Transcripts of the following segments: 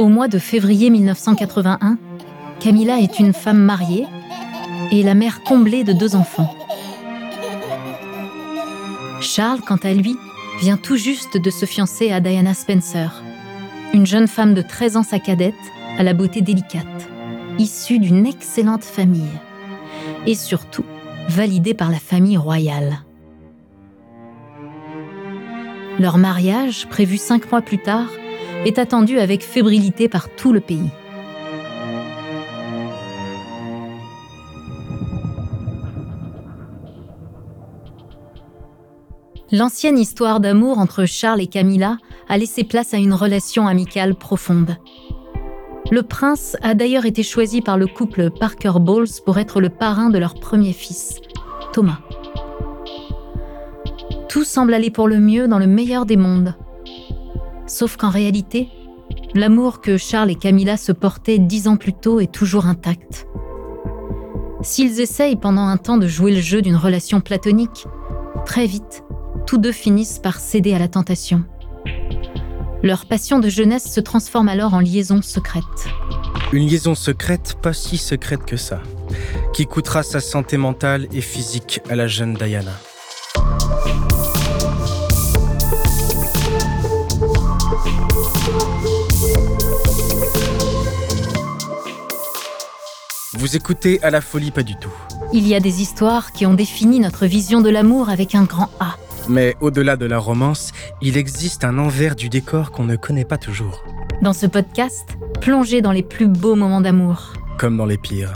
Au mois de février 1981, Camilla est une femme mariée et la mère comblée de deux enfants. Charles, quant à lui, vient tout juste de se fiancer à Diana Spencer, une jeune femme de 13 ans sa cadette, à la beauté délicate, issue d'une excellente famille, et surtout validée par la famille royale. Leur mariage, prévu cinq mois plus tard, est attendu avec fébrilité par tout le pays. L'ancienne histoire d'amour entre Charles et Camilla a laissé place à une relation amicale profonde. Le prince a d'ailleurs été choisi par le couple Parker Bowles pour être le parrain de leur premier fils, Thomas. Tout semble aller pour le mieux dans le meilleur des mondes. Sauf qu'en réalité, l'amour que Charles et Camilla se portaient dix ans plus tôt est toujours intact. S'ils essayent pendant un temps de jouer le jeu d'une relation platonique, très vite, tous deux finissent par céder à la tentation. Leur passion de jeunesse se transforme alors en liaison secrète. Une liaison secrète, pas si secrète que ça, qui coûtera sa santé mentale et physique à la jeune Diana. Vous écoutez à la folie pas du tout. Il y a des histoires qui ont défini notre vision de l'amour avec un grand A. Mais au-delà de la romance, il existe un envers du décor qu'on ne connaît pas toujours. Dans ce podcast, plongez dans les plus beaux moments d'amour. Comme dans les pires.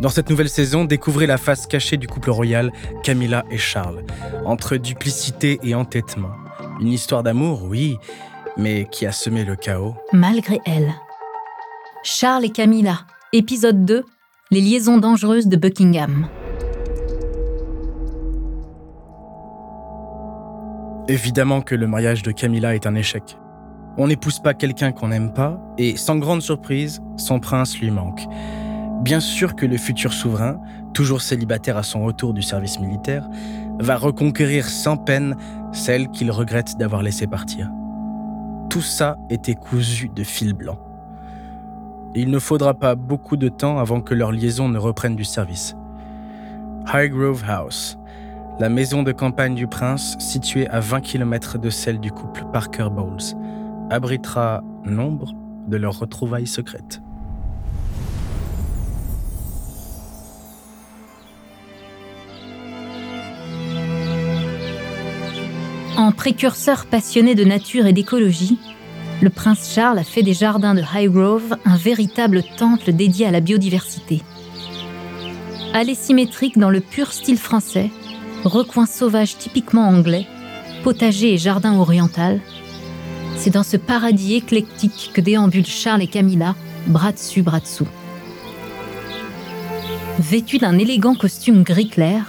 Dans cette nouvelle saison, découvrez la face cachée du couple royal Camilla et Charles, entre duplicité et entêtement. Une histoire d'amour, oui, mais qui a semé le chaos. Malgré elle. Charles et Camilla, épisode 2, Les liaisons dangereuses de Buckingham. Évidemment que le mariage de Camilla est un échec. On n'épouse pas quelqu'un qu'on n'aime pas, et sans grande surprise, son prince lui manque. Bien sûr que le futur souverain, toujours célibataire à son retour du service militaire, va reconquérir sans peine celle qu'il regrette d'avoir laissé partir. Tout ça était cousu de fil blanc. Il ne faudra pas beaucoup de temps avant que leur liaison ne reprenne du service. Highgrove House, la maison de campagne du prince, située à 20 km de celle du couple Parker Bowles, abritera nombre de leurs retrouvailles secrètes. En précurseur passionné de nature et d'écologie, le prince Charles a fait des jardins de Highgrove un véritable temple dédié à la biodiversité. Allée symétrique dans le pur style français, recoin sauvage typiquement anglais, potager et jardin oriental, c'est dans ce paradis éclectique que déambulent Charles et Camilla, bras dessus, bras dessous. Vêtu d'un élégant costume gris clair,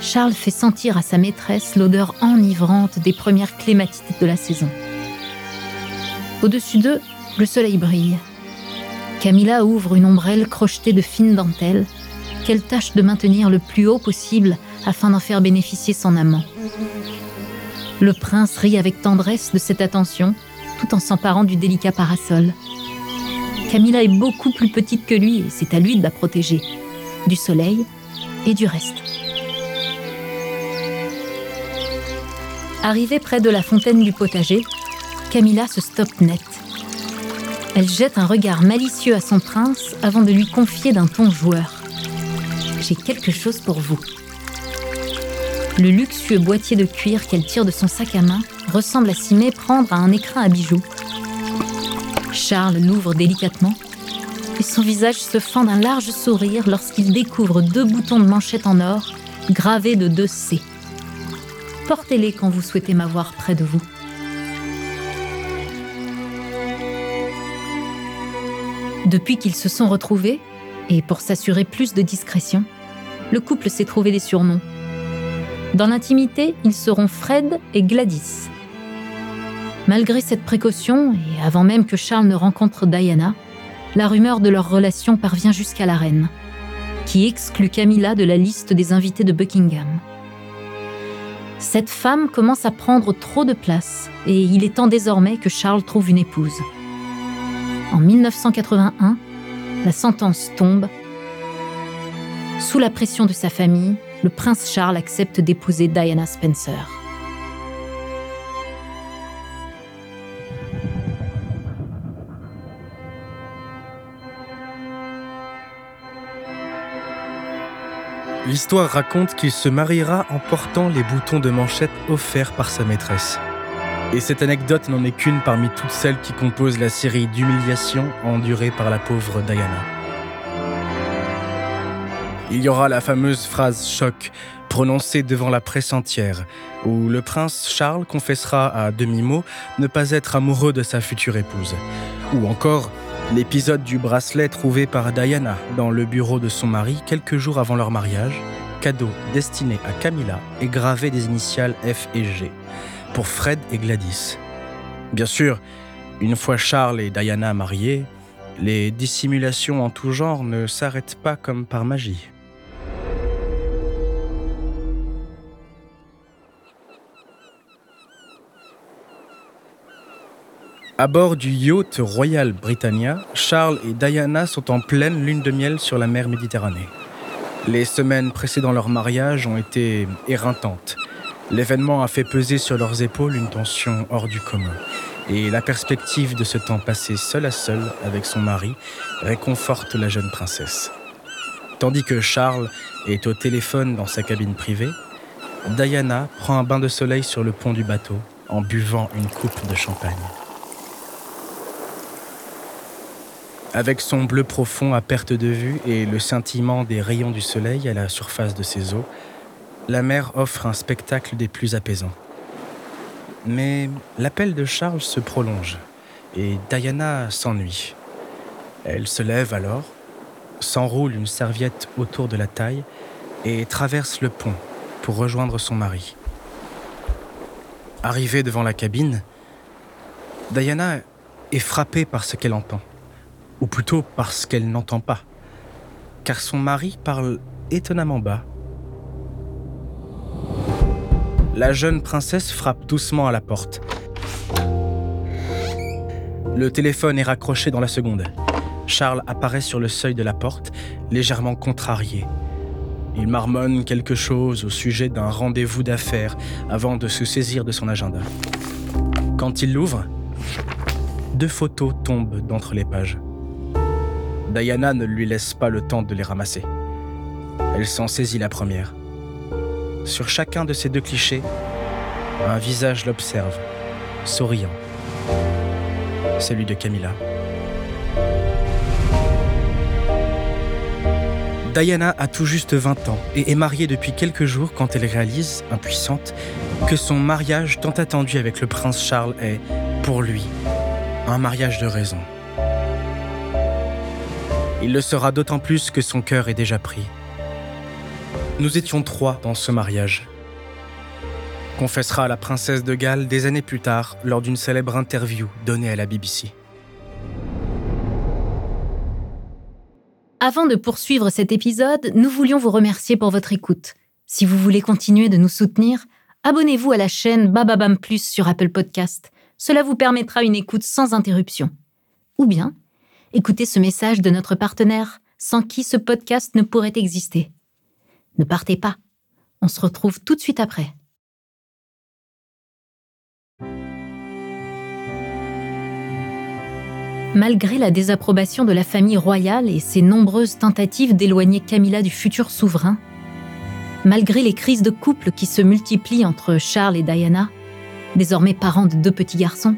Charles fait sentir à sa maîtresse l'odeur enivrante des premières clématites de la saison. Au-dessus d'eux, le soleil brille. Camilla ouvre une ombrelle crochetée de fines dentelles qu'elle tâche de maintenir le plus haut possible afin d'en faire bénéficier son amant. Le prince rit avec tendresse de cette attention tout en s'emparant du délicat parasol. Camilla est beaucoup plus petite que lui et c'est à lui de la protéger, du soleil et du reste. Arrivée près de la fontaine du potager, Camilla se stoppe net. Elle jette un regard malicieux à son prince avant de lui confier d'un ton joueur. J'ai quelque chose pour vous. Le luxueux boîtier de cuir qu'elle tire de son sac à main ressemble à s'y méprendre à un écrin à bijoux. Charles l'ouvre délicatement et son visage se fend d'un large sourire lorsqu'il découvre deux boutons de manchette en or gravés de deux C. Portez-les quand vous souhaitez m'avoir près de vous. Depuis qu'ils se sont retrouvés, et pour s'assurer plus de discrétion, le couple s'est trouvé des surnoms. Dans l'intimité, ils seront Fred et Gladys. Malgré cette précaution, et avant même que Charles ne rencontre Diana, la rumeur de leur relation parvient jusqu'à la reine, qui exclut Camilla de la liste des invités de Buckingham. Cette femme commence à prendre trop de place et il est temps désormais que Charles trouve une épouse. En 1981, la sentence tombe. Sous la pression de sa famille, le prince Charles accepte d'épouser Diana Spencer. L'histoire raconte qu'il se mariera en portant les boutons de manchette offerts par sa maîtresse. Et cette anecdote n'en est qu'une parmi toutes celles qui composent la série d'humiliations endurées par la pauvre Diana. Il y aura la fameuse phrase choc prononcée devant la presse entière, où le prince Charles confessera à demi-mot ne pas être amoureux de sa future épouse. Ou encore l'épisode du bracelet trouvé par Diana dans le bureau de son mari quelques jours avant leur mariage, cadeau destiné à Camilla et gravé des initiales F et G pour Fred et Gladys. Bien sûr, une fois Charles et Diana mariés, les dissimulations en tout genre ne s'arrêtent pas comme par magie. À bord du yacht Royal Britannia, Charles et Diana sont en pleine lune de miel sur la mer Méditerranée. Les semaines précédant leur mariage ont été éreintantes. L'événement a fait peser sur leurs épaules une tension hors du commun. Et la perspective de ce temps passé seul à seul avec son mari réconforte la jeune princesse. Tandis que Charles est au téléphone dans sa cabine privée, Diana prend un bain de soleil sur le pont du bateau en buvant une coupe de champagne. Avec son bleu profond à perte de vue et le scintillement des rayons du soleil à la surface de ses eaux, la mer offre un spectacle des plus apaisants. Mais l'appel de Charles se prolonge et Diana s'ennuie. Elle se lève alors, s'enroule une serviette autour de la taille et traverse le pont pour rejoindre son mari. Arrivée devant la cabine, Diana est frappée par ce qu'elle entend, ou plutôt par ce qu'elle n'entend pas, car son mari parle étonnamment bas la jeune princesse frappe doucement à la porte. Le téléphone est raccroché dans la seconde. Charles apparaît sur le seuil de la porte, légèrement contrarié. Il marmonne quelque chose au sujet d'un rendez-vous d'affaires avant de se saisir de son agenda. Quand il l'ouvre, deux photos tombent d'entre les pages. Diana ne lui laisse pas le temps de les ramasser. Elle s'en saisit la première. Sur chacun de ces deux clichés, un visage l'observe, souriant. Celui de Camilla. Diana a tout juste 20 ans et est mariée depuis quelques jours quand elle réalise, impuissante, que son mariage tant attendu avec le prince Charles est, pour lui, un mariage de raison. Il le sera d'autant plus que son cœur est déjà pris. Nous étions trois dans ce mariage. Confessera la princesse de Galles des années plus tard lors d'une célèbre interview donnée à la BBC. Avant de poursuivre cet épisode, nous voulions vous remercier pour votre écoute. Si vous voulez continuer de nous soutenir, abonnez-vous à la chaîne Bababam Plus sur Apple Podcast. Cela vous permettra une écoute sans interruption. Ou bien, écoutez ce message de notre partenaire, sans qui ce podcast ne pourrait exister. Ne partez pas. On se retrouve tout de suite après. Malgré la désapprobation de la famille royale et ses nombreuses tentatives d'éloigner Camilla du futur souverain, malgré les crises de couple qui se multiplient entre Charles et Diana, désormais parents de deux petits garçons,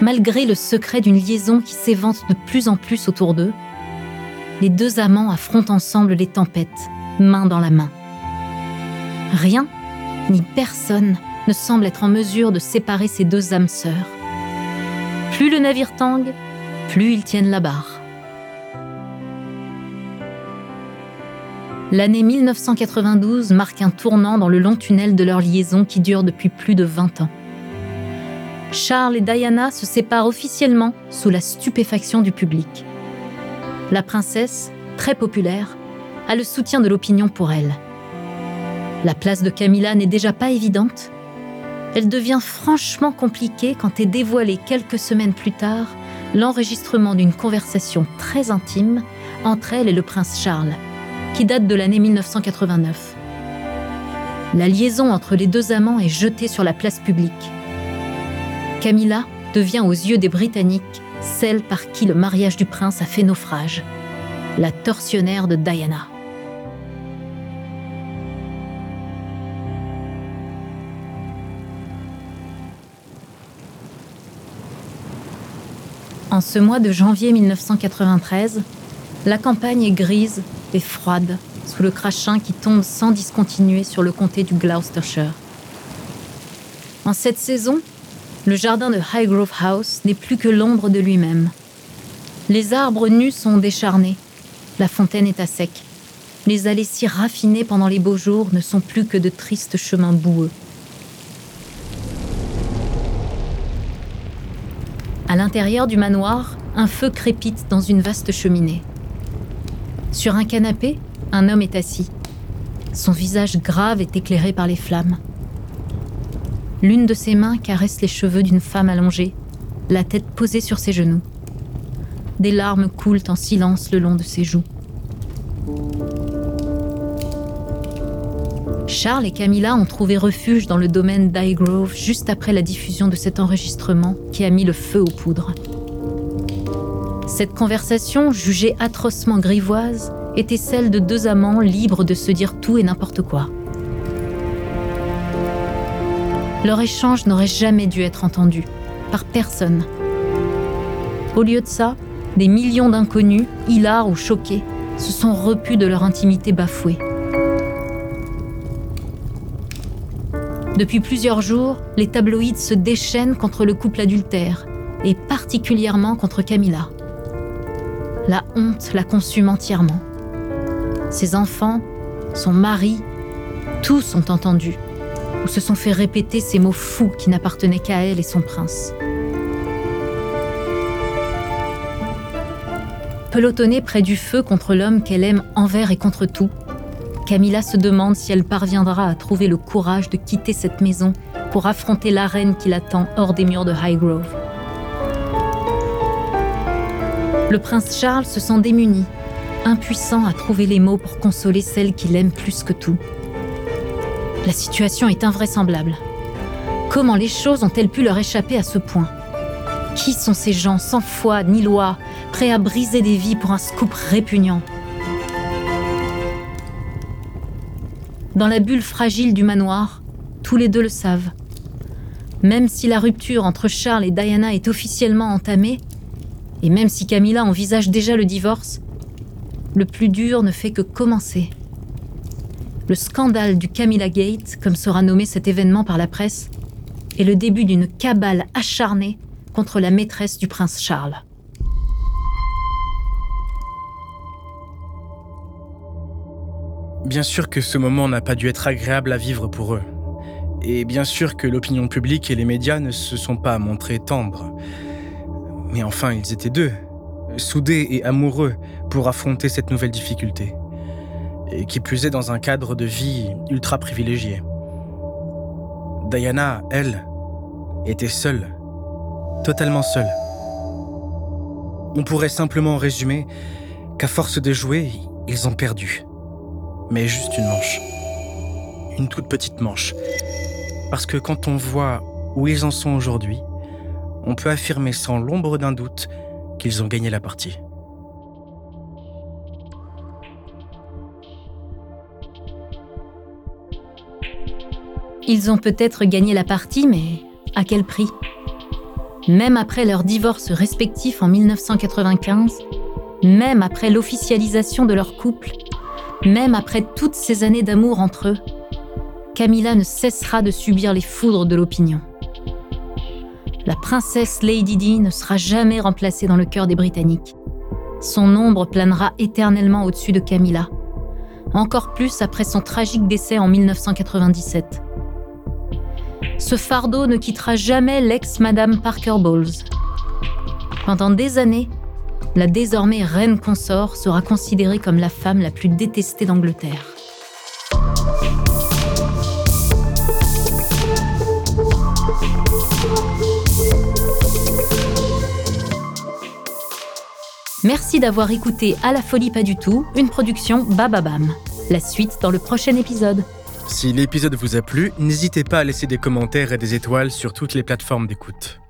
malgré le secret d'une liaison qui s'évente de plus en plus autour d'eux, les deux amants affrontent ensemble les tempêtes main dans la main. Rien, ni personne, ne semble être en mesure de séparer ces deux âmes sœurs. Plus le navire tangue, plus ils tiennent la barre. L'année 1992 marque un tournant dans le long tunnel de leur liaison qui dure depuis plus de 20 ans. Charles et Diana se séparent officiellement sous la stupéfaction du public. La princesse, très populaire, a le soutien de l'opinion pour elle. La place de Camilla n'est déjà pas évidente. Elle devient franchement compliquée quand est dévoilée quelques semaines plus tard l'enregistrement d'une conversation très intime entre elle et le prince Charles, qui date de l'année 1989. La liaison entre les deux amants est jetée sur la place publique. Camilla devient aux yeux des Britanniques celle par qui le mariage du prince a fait naufrage, la tortionnaire de Diana. En ce mois de janvier 1993, la campagne est grise et froide sous le crachin qui tombe sans discontinuer sur le comté du Gloucestershire. En cette saison, le jardin de Highgrove House n'est plus que l'ombre de lui-même. Les arbres nus sont décharnés, la fontaine est à sec. Les allées si raffinées pendant les beaux jours ne sont plus que de tristes chemins boueux. À l'intérieur du manoir, un feu crépite dans une vaste cheminée. Sur un canapé, un homme est assis. Son visage grave est éclairé par les flammes. L'une de ses mains caresse les cheveux d'une femme allongée, la tête posée sur ses genoux. Des larmes coulent en silence le long de ses joues. Charles et Camilla ont trouvé refuge dans le domaine d'Highgrove juste après la diffusion de cet enregistrement qui a mis le feu aux poudres. Cette conversation, jugée atrocement grivoise, était celle de deux amants libres de se dire tout et n'importe quoi. Leur échange n'aurait jamais dû être entendu, par personne. Au lieu de ça, des millions d'inconnus, hilars ou choqués, se sont repus de leur intimité bafouée. Depuis plusieurs jours, les tabloïds se déchaînent contre le couple adultère, et particulièrement contre Camilla. La honte la consume entièrement. Ses enfants, son mari, tous ont entendu, ou se sont fait répéter ces mots fous qui n'appartenaient qu'à elle et son prince. Pelotonnée près du feu contre l'homme qu'elle aime envers et contre tout, Camilla se demande si elle parviendra à trouver le courage de quitter cette maison pour affronter la reine qui l'attend hors des murs de Highgrove. Le prince Charles se sent démuni, impuissant à trouver les mots pour consoler celle qu'il aime plus que tout. La situation est invraisemblable. Comment les choses ont-elles pu leur échapper à ce point? Qui sont ces gens sans foi ni loi, prêts à briser des vies pour un scoop répugnant? Dans la bulle fragile du manoir, tous les deux le savent. Même si la rupture entre Charles et Diana est officiellement entamée, et même si Camilla envisage déjà le divorce, le plus dur ne fait que commencer. Le scandale du Camilla Gate, comme sera nommé cet événement par la presse, est le début d'une cabale acharnée contre la maîtresse du prince Charles. Bien sûr que ce moment n'a pas dû être agréable à vivre pour eux. Et bien sûr que l'opinion publique et les médias ne se sont pas montrés tendres. Mais enfin, ils étaient deux, soudés et amoureux pour affronter cette nouvelle difficulté. Et qui plus est dans un cadre de vie ultra privilégié. Diana, elle, était seule, totalement seule. On pourrait simplement résumer qu'à force de jouer, ils ont perdu mais juste une manche. Une toute petite manche. Parce que quand on voit où ils en sont aujourd'hui, on peut affirmer sans l'ombre d'un doute qu'ils ont gagné la partie. Ils ont peut-être gagné la partie, mais à quel prix? Même après leur divorce respectif en 1995, même après l'officialisation de leur couple, même après toutes ces années d'amour entre eux, Camilla ne cessera de subir les foudres de l'opinion. La princesse Lady Di ne sera jamais remplacée dans le cœur des Britanniques. Son ombre planera éternellement au-dessus de Camilla, encore plus après son tragique décès en 1997. Ce fardeau ne quittera jamais l'ex-Madame Parker Bowles. Pendant des années, la désormais reine consort sera considérée comme la femme la plus détestée d'Angleterre. Merci d'avoir écouté À la folie pas du tout, une production Bababam. La suite dans le prochain épisode. Si l'épisode vous a plu, n'hésitez pas à laisser des commentaires et des étoiles sur toutes les plateformes d'écoute.